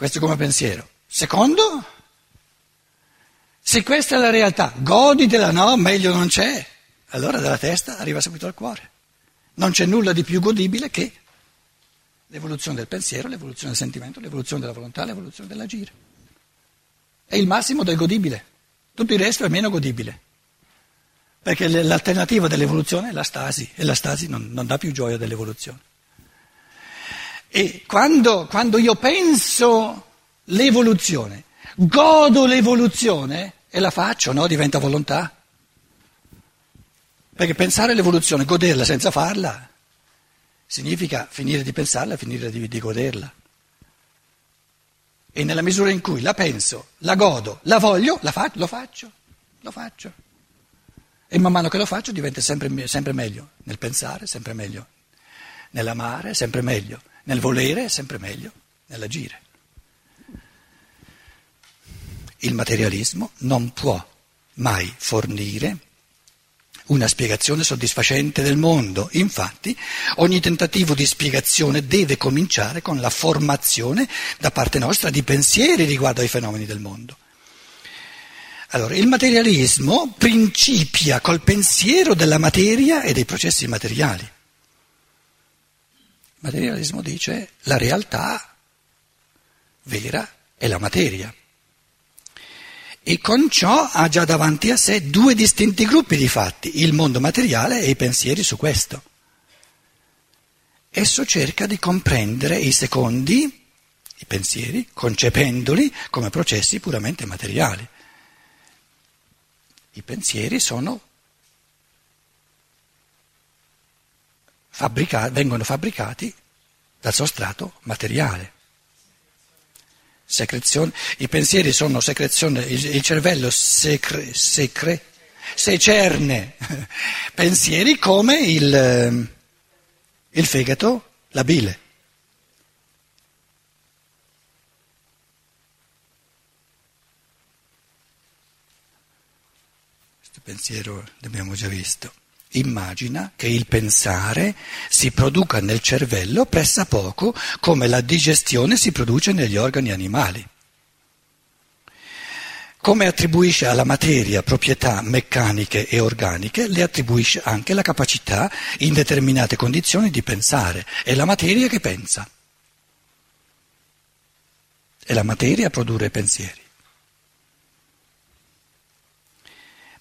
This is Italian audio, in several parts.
Questo come pensiero. Secondo, se questa è la realtà, goditela, no, meglio non c'è, allora dalla testa arriva subito al cuore. Non c'è nulla di più godibile che l'evoluzione del pensiero, l'evoluzione del sentimento, l'evoluzione della volontà, l'evoluzione dell'agire. È il massimo del godibile, tutto il resto è meno godibile. Perché l'alternativa dell'evoluzione è la stasi e la stasi non, non dà più gioia dell'evoluzione. E quando, quando io penso l'evoluzione, godo l'evoluzione e la faccio, no? Diventa volontà. Perché pensare l'evoluzione, goderla senza farla, significa finire di pensarla, finire di, di goderla. E nella misura in cui la penso, la godo, la voglio, la fa, lo faccio, lo faccio. E man mano che lo faccio diventa sempre, sempre meglio nel pensare, sempre meglio nell'amare, sempre meglio nel volere, sempre meglio nell'agire. Il materialismo non può mai fornire una spiegazione soddisfacente del mondo. Infatti, ogni tentativo di spiegazione deve cominciare con la formazione da parte nostra di pensieri riguardo ai fenomeni del mondo. Allora, il materialismo principia col pensiero della materia e dei processi materiali. Materialismo dice la realtà vera è la materia. E con ciò ha già davanti a sé due distinti gruppi di fatti, il mondo materiale e i pensieri su questo. Esso cerca di comprendere i secondi, i pensieri, concependoli come processi puramente materiali. I pensieri sono fabbrica- vengono fabbricati dal sostrato materiale. Secrezione, I pensieri sono secrezione, il, il cervello secre, secre, secerne pensieri come il, il fegato, la bile. pensiero l'abbiamo già visto. Immagina che il pensare si produca nel cervello pressappoco come la digestione si produce negli organi animali. Come attribuisce alla materia proprietà meccaniche e organiche, le attribuisce anche la capacità in determinate condizioni di pensare. È la materia che pensa. È la materia a produrre pensieri.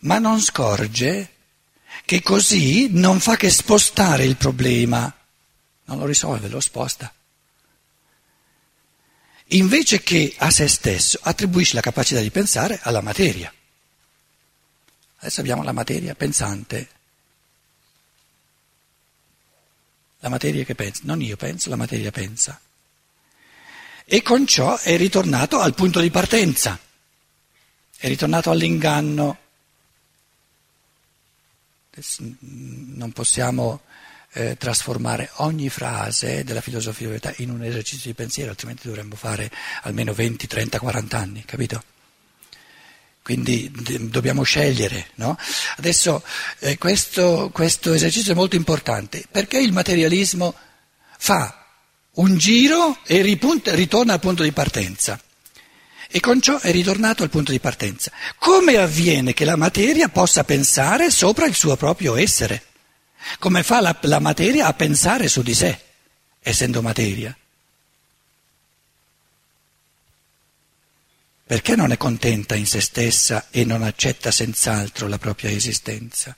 ma non scorge che così non fa che spostare il problema, non lo risolve, lo sposta. Invece che a se stesso attribuisce la capacità di pensare alla materia. Adesso abbiamo la materia pensante. La materia che pensa, non io penso, la materia pensa. E con ciò è ritornato al punto di partenza, è ritornato all'inganno non possiamo eh, trasformare ogni frase della filosofia della verità in un esercizio di pensiero, altrimenti dovremmo fare almeno 20, 30, 40 anni, capito? Quindi dobbiamo scegliere. No? Adesso eh, questo, questo esercizio è molto importante perché il materialismo fa un giro e ripunta, ritorna al punto di partenza. E con ciò è ritornato al punto di partenza. Come avviene che la materia possa pensare sopra il suo proprio essere? Come fa la, la materia a pensare su di sé, essendo materia? Perché non è contenta in se stessa e non accetta senz'altro la propria esistenza?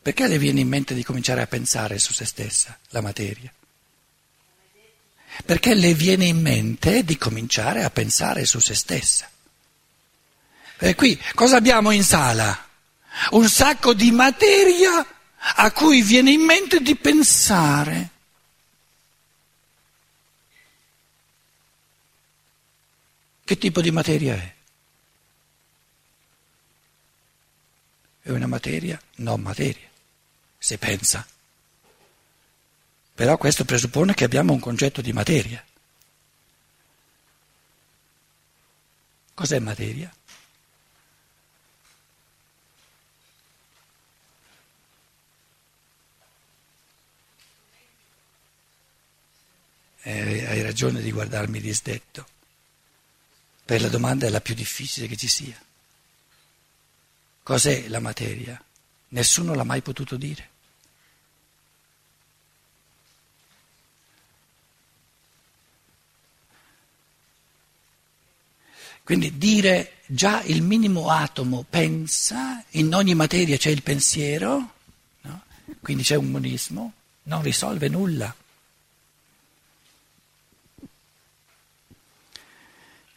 Perché le viene in mente di cominciare a pensare su se stessa, la materia? Perché le viene in mente di cominciare a pensare su se stessa. E qui cosa abbiamo in sala? Un sacco di materia a cui viene in mente di pensare. Che tipo di materia è? È una materia non materia, se pensa. Però questo presuppone che abbiamo un concetto di materia. Cos'è materia? eh, hai ragione di guardarmi di sdetto. Per la domanda è la più difficile che ci sia. Cos'è la materia? Nessuno l'ha mai potuto dire. Quindi dire già il minimo atomo pensa, in ogni materia c'è il pensiero, no? quindi c'è un monismo, non risolve nulla.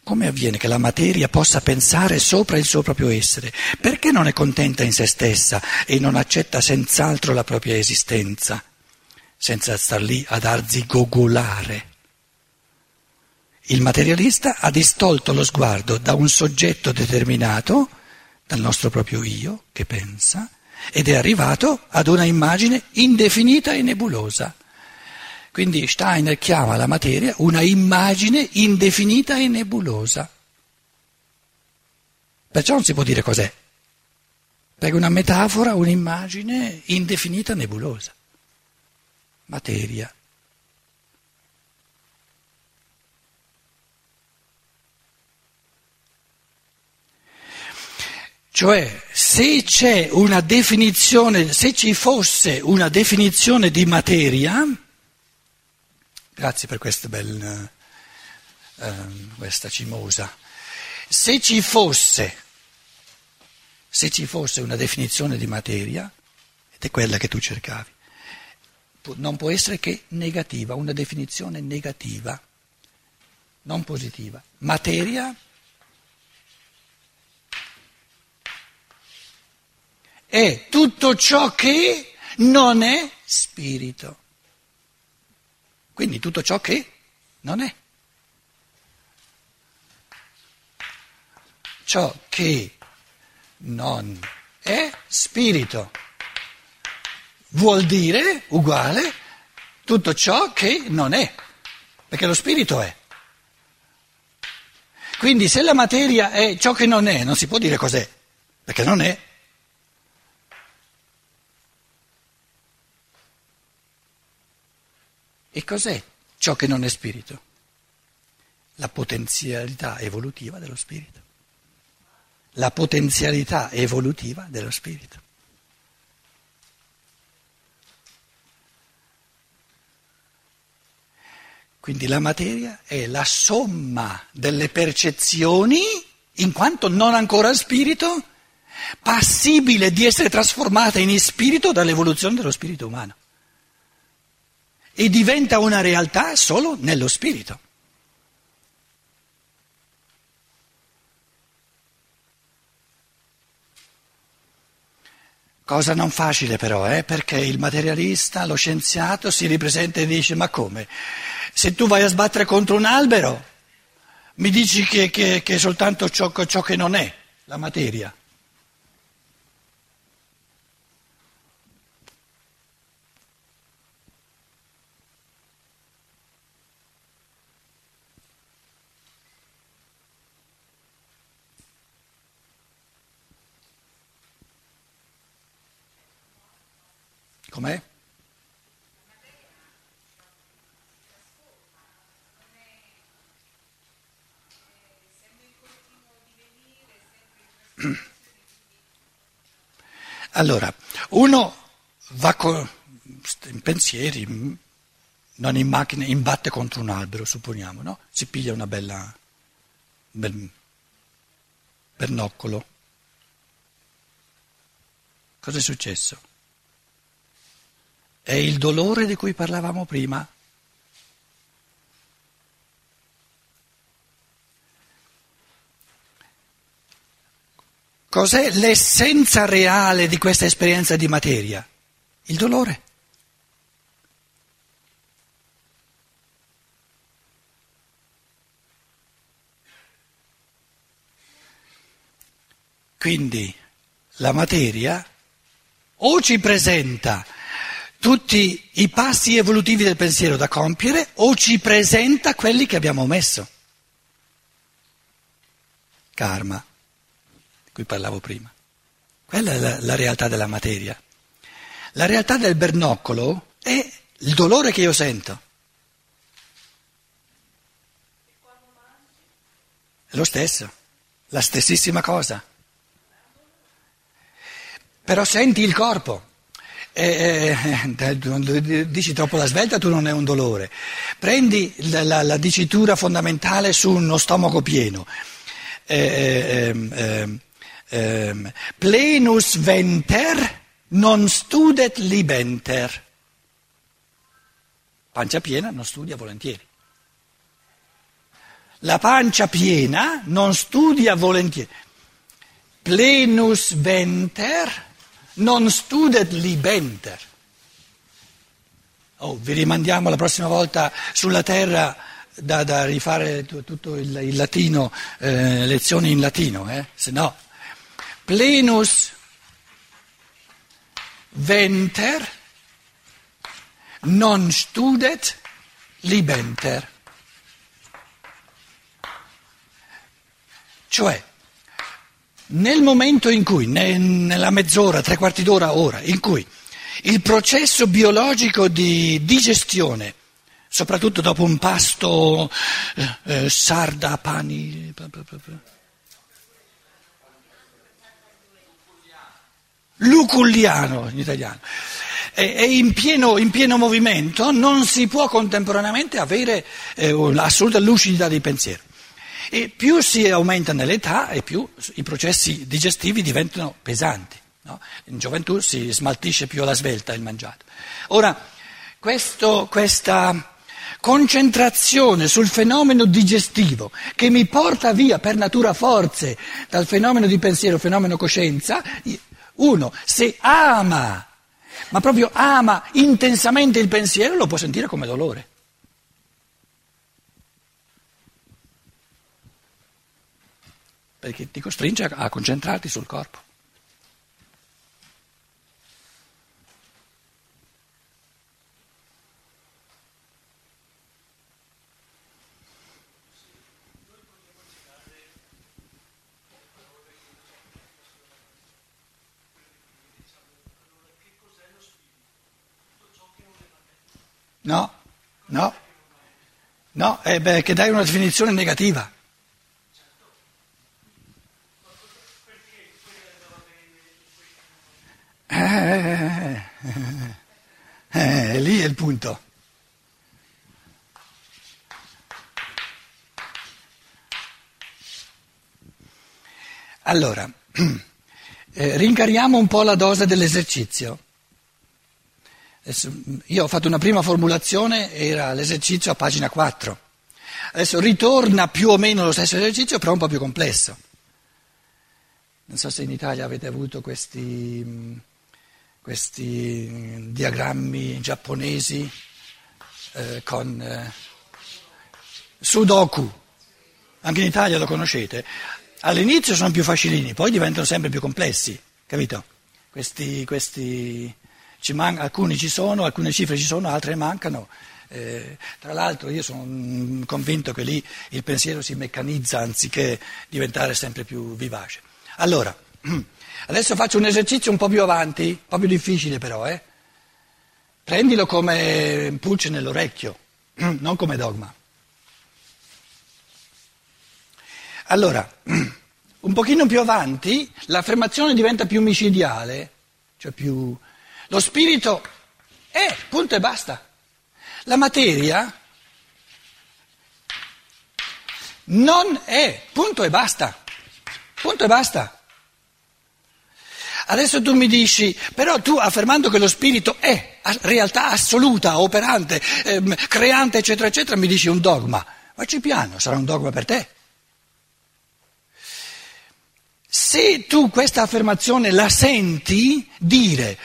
Come avviene che la materia possa pensare sopra il suo proprio essere? Perché non è contenta in se stessa e non accetta senz'altro la propria esistenza, senza star lì ad arzigogolare? Il materialista ha distolto lo sguardo da un soggetto determinato, dal nostro proprio io che pensa, ed è arrivato ad una immagine indefinita e nebulosa. Quindi Steiner chiama la materia una immagine indefinita e nebulosa. Perciò non si può dire cos'è. Perché una metafora, un'immagine indefinita e nebulosa. Materia. Cioè, se se ci fosse una definizione di materia, grazie per questa bella, uh, questa cimosa, se ci fosse, se ci fosse una definizione di materia, ed è quella che tu cercavi, non può essere che negativa, una definizione negativa, non positiva. Materia è tutto ciò che non è spirito. Quindi tutto ciò che non è. Ciò che non è spirito vuol dire uguale tutto ciò che non è, perché lo spirito è. Quindi se la materia è ciò che non è, non si può dire cos'è, perché non è. E cos'è ciò che non è spirito? La potenzialità evolutiva dello spirito. La potenzialità evolutiva dello spirito. Quindi la materia è la somma delle percezioni, in quanto non ancora spirito, passibile di essere trasformata in spirito dall'evoluzione dello spirito umano e diventa una realtà solo nello spirito. Cosa non facile però, eh? perché il materialista, lo scienziato si ripresenta e dice ma come? Se tu vai a sbattere contro un albero, mi dici che, che, che è soltanto ciò, ciò che non è, la materia. Com'è? Allora, uno va in pensieri, non in macchina, imbatte contro un albero, supponiamo, no? Si piglia una bella, un bel bernoccolo. Cosa è successo? È il dolore di cui parlavamo prima. Cos'è l'essenza reale di questa esperienza di materia? Il dolore. Quindi la materia o ci presenta tutti i passi evolutivi del pensiero da compiere o ci presenta quelli che abbiamo omesso. Karma, di cui parlavo prima. Quella è la, la realtà della materia. La realtà del bernoccolo è il dolore che io sento. È lo stesso, la stessissima cosa. Però senti il corpo. Eh, eh, dici troppo la svelta, tu non è un dolore. Prendi la, la, la dicitura fondamentale su uno stomaco pieno. Eh, ehm, ehm, ehm, plenus venter non studet libenter. Pancia piena non studia volentieri. La pancia piena non studia volentieri. Plenus venter non studet libenter. Oh, vi rimandiamo la prossima volta sulla terra da, da rifare tutto il, il latino, eh, lezioni in latino, eh? se no. Plenus venter non studet libenter. Cioè, nel momento in cui, nella mezz'ora, tre quarti d'ora, ora, in cui il processo biologico di digestione, soprattutto dopo un pasto eh, eh sarda, pani, luculliano in italiano, è in pieno, in pieno movimento, non si può contemporaneamente avere eh, l'assoluta lucidità di pensiero. E più si aumenta nell'età e più i processi digestivi diventano pesanti. No? In gioventù si smaltisce più alla svelta il mangiato. Ora, questo, questa concentrazione sul fenomeno digestivo che mi porta via per natura forze dal fenomeno di pensiero, fenomeno coscienza, uno, se ama, ma proprio ama intensamente il pensiero, lo può sentire come dolore. Perché ti costringe a concentrarti sul corpo. No, no, no, è beh, che dai una definizione negativa. Eh, eh, lì è il punto. Allora, eh, rincariamo un po' la dose dell'esercizio. Adesso, io ho fatto una prima formulazione, era l'esercizio a pagina 4. Adesso ritorna più o meno lo stesso esercizio, però un po' più complesso. Non so se in Italia avete avuto questi questi diagrammi giapponesi eh, con eh, Sudoku, anche in Italia lo conoscete, all'inizio sono più facilini, poi diventano sempre più complessi, capito? Questi, questi ci man- alcuni ci sono, alcune cifre ci sono, altre mancano. Eh, tra l'altro io sono convinto che lì il pensiero si meccanizza anziché diventare sempre più vivace. Allora, Adesso faccio un esercizio un po' più avanti, un po' più difficile però, eh? Prendilo come pulce nell'orecchio, non come dogma. Allora, un pochino più avanti l'affermazione diventa più micidiale, cioè più... Lo spirito è, punto e basta. La materia non è, punto e basta. Punto e basta. Adesso tu mi dici, però tu affermando che lo spirito è realtà assoluta, operante, ehm, creante, eccetera, eccetera, mi dici un dogma. Facci piano, sarà un dogma per te. Se tu questa affermazione la senti dire,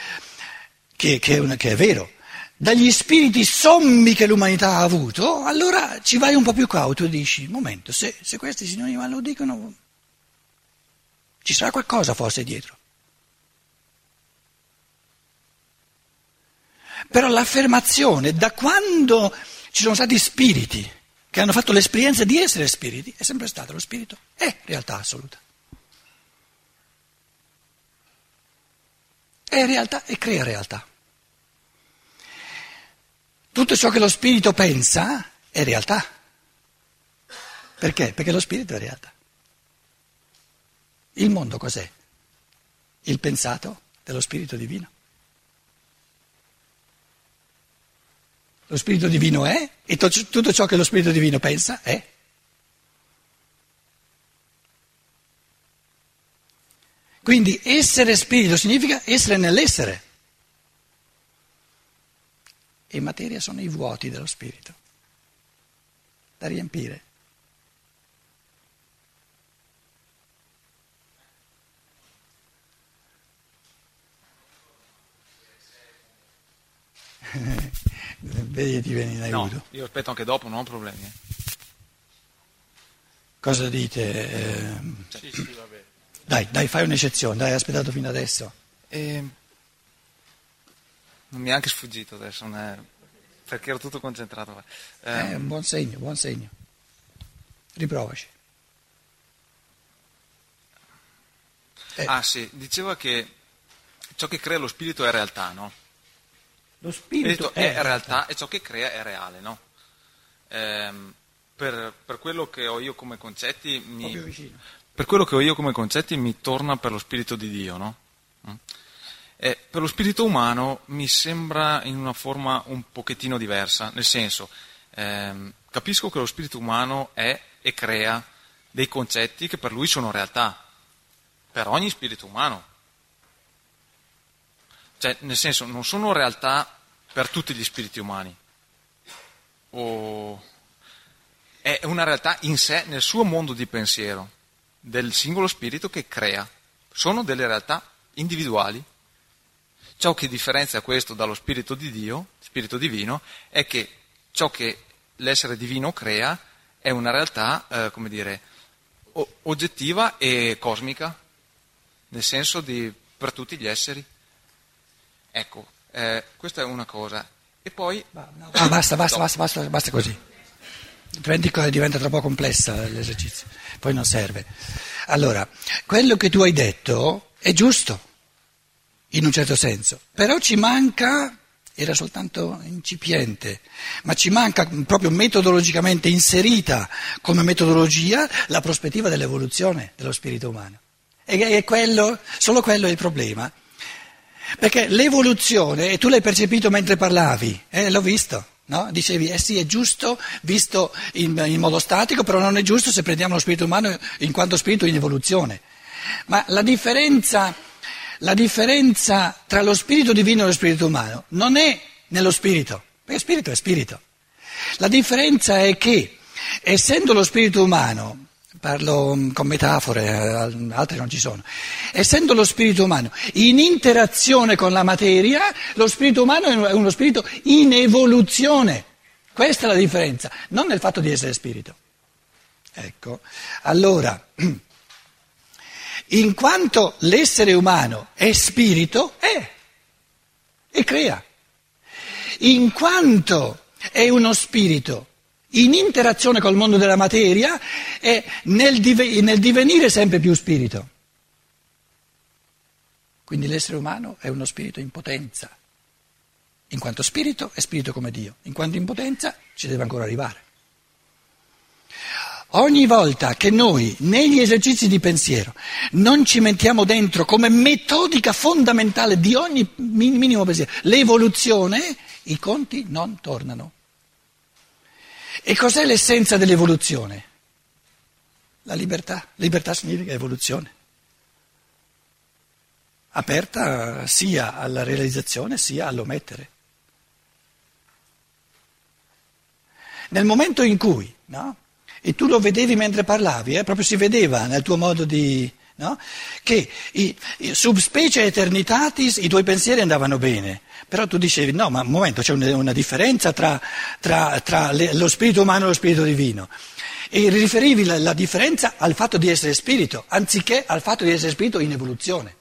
che, che, è, una, che è vero, dagli spiriti sommi che l'umanità ha avuto, allora ci vai un po' più cauto e dici, momento, se, se questi signori lo dicono, ci sarà qualcosa forse dietro. Però l'affermazione, da quando ci sono stati spiriti che hanno fatto l'esperienza di essere spiriti, è sempre stato lo spirito, è realtà assoluta. È realtà e crea realtà. Tutto ciò che lo spirito pensa è realtà. Perché? Perché lo spirito è realtà. Il mondo cos'è? Il pensato dello Spirito Divino. Lo Spirito Divino è e tutto ciò che lo Spirito Divino pensa è. Quindi essere spirito significa essere nell'essere. E materia sono i vuoti dello spirito, da riempire. Vedi ti vieni in aiuto. No, io aspetto anche dopo, non ho problemi. Eh. Cosa dite? Eh, sì, sì, va bene. Dai, dai, fai un'eccezione, dai, hai aspettato fino adesso. E... Non mi è anche sfuggito adesso, è... perché ero tutto concentrato. Eh, è un buon segno, buon segno. Riprovaci. Eh. Ah sì, diceva che ciò che crea lo spirito è realtà, no? Lo spirito è, è, realtà e ciò che crea è reale, no? Ehm, per, per, quello che ho io come concetti mi, per quello che ho io come concetti mi torna per lo spirito di Dio, no? Mm. E per lo spirito umano mi sembra in una forma un pochettino diversa, nel senso, ehm, capisco che lo spirito umano è e crea dei concetti che per lui sono realtà, per ogni spirito umano. Cioè, nel senso, non sono realtà per tutti gli spiriti umani. O è una realtà in sé, nel suo mondo di pensiero, del singolo spirito che crea. Sono delle realtà individuali. Ciò che differenzia questo dallo spirito di Dio, spirito divino, è che ciò che l'essere divino crea è una realtà, eh, come dire, oggettiva e cosmica, nel senso di per tutti gli esseri. Ecco, eh, questa è una cosa. E poi... Ah, basta, basta, basta, basta, basta così. Diventa troppo complessa l'esercizio, poi non serve. Allora, quello che tu hai detto è giusto, in un certo senso, però ci manca, era soltanto incipiente, ma ci manca proprio metodologicamente inserita come metodologia la prospettiva dell'evoluzione dello spirito umano. E quello, solo quello è il problema. Perché l'evoluzione, e tu l'hai percepito mentre parlavi, eh, l'ho visto, no? dicevi, eh sì, è giusto visto in, in, modo statico, però non è giusto se prendiamo lo spirito umano in quanto spirito in evoluzione. Ma la differenza, la differenza tra lo spirito divino e lo spirito umano non è nello spirito, perché spirito è spirito. La differenza è che, essendo lo spirito umano parlo mm, con metafore, eh, altre non ci sono. Essendo lo spirito umano in interazione con la materia, lo spirito umano è uno spirito in evoluzione. Questa è la differenza, non nel fatto di essere spirito. Ecco, allora, in quanto l'essere umano è spirito, è e crea. In quanto è uno spirito in interazione col mondo della materia e nel, dive- nel divenire sempre più spirito. Quindi l'essere umano è uno spirito in potenza. In quanto spirito è spirito come Dio, in quanto in potenza ci deve ancora arrivare. Ogni volta che noi negli esercizi di pensiero non ci mettiamo dentro come metodica fondamentale di ogni minimo pensiero l'evoluzione, i conti non tornano. E cos'è l'essenza dell'evoluzione? La libertà. Libertà significa evoluzione. Aperta sia alla realizzazione sia all'omettere. Nel momento in cui, no? E tu lo vedevi mentre parlavi, eh? proprio si vedeva nel tuo modo di, no? che i, i subspecie eternitatis i tuoi pensieri andavano bene, però tu dicevi no, ma un momento, c'è una, una differenza tra, tra, tra le, lo spirito umano e lo spirito divino. E riferivi la, la differenza al fatto di essere spirito, anziché al fatto di essere spirito in evoluzione.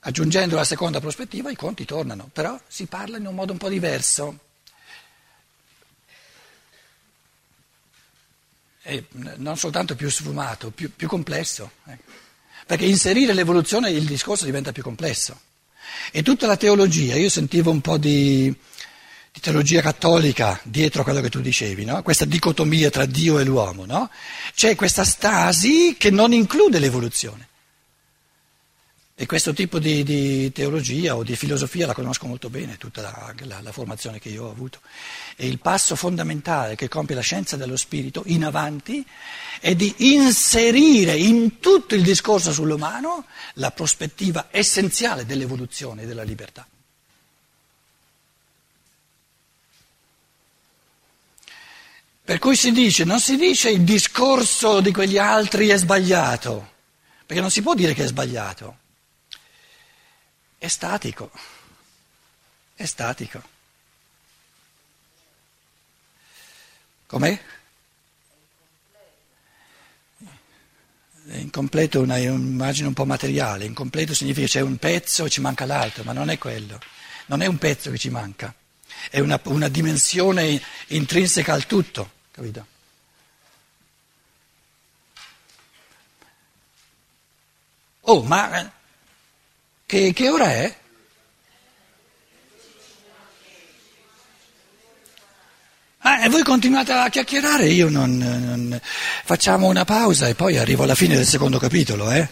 Aggiungendo la seconda prospettiva i conti tornano, però si parla in un modo un po' diverso. È non soltanto più sfumato, più, più complesso. Eh. Perché inserire l'evoluzione il discorso diventa più complesso. E tutta la teologia, io sentivo un po' di, di teologia cattolica dietro a quello che tu dicevi, no? questa dicotomia tra Dio e l'uomo, no? c'è questa stasi che non include l'evoluzione. E questo tipo di, di, teologia o di filosofia la conosco molto bene, tutta la, la, la, formazione che io ho avuto. E il passo fondamentale che compie la scienza dello spirito in avanti è di inserire in tutto il discorso sull'umano la prospettiva essenziale dell'evoluzione e della libertà. Per cui si dice, non si dice il discorso di quegli altri è sbagliato, perché non si può dire che è sbagliato è statico, è statico. Com'è? È incompleto una immagine un po' materiale, incompleto significa c'è un pezzo e ci manca l'altro, ma non è quello, non è un pezzo che ci manca, è una, una dimensione intrinseca al tutto, capito? Oh, ma che, che ora è? Ah, e voi continuate a chiacchierare, io non, non, Facciamo una pausa e poi arrivo alla fine del secondo capitolo, eh?